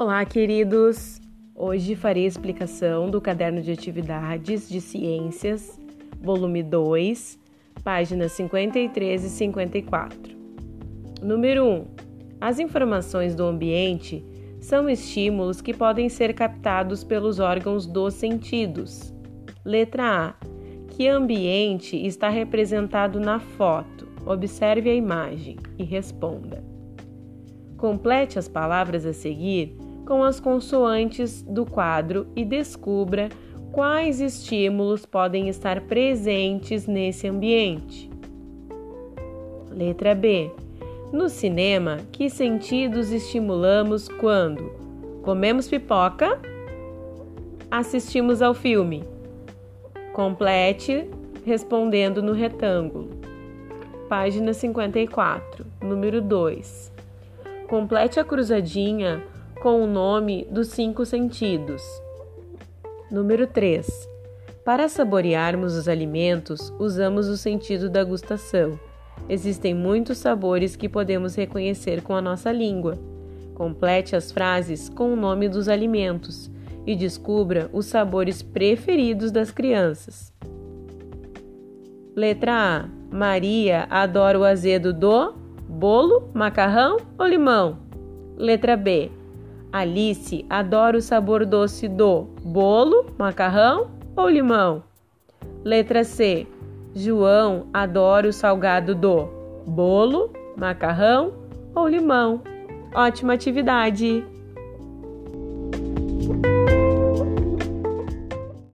Olá, queridos! Hoje farei a explicação do caderno de atividades de ciências, volume 2, páginas 53 e 54. Número 1. As informações do ambiente são estímulos que podem ser captados pelos órgãos dos sentidos. Letra A. Que ambiente está representado na foto? Observe a imagem e responda. Complete as palavras a seguir com as consoantes do quadro e descubra quais estímulos podem estar presentes nesse ambiente. Letra B. No cinema, que sentidos estimulamos quando comemos pipoca? Assistimos ao filme. Complete respondendo no retângulo. Página 54, número 2. Complete a cruzadinha com o nome dos cinco sentidos. Número 3. Para saborearmos os alimentos, usamos o sentido da gustação. Existem muitos sabores que podemos reconhecer com a nossa língua. Complete as frases com o nome dos alimentos e descubra os sabores preferidos das crianças. Letra A. Maria adora o azedo do Bolo, macarrão ou limão? Letra B. Alice adora o sabor doce do bolo, macarrão ou limão? Letra C. João adora o salgado do bolo, macarrão ou limão? Ótima atividade!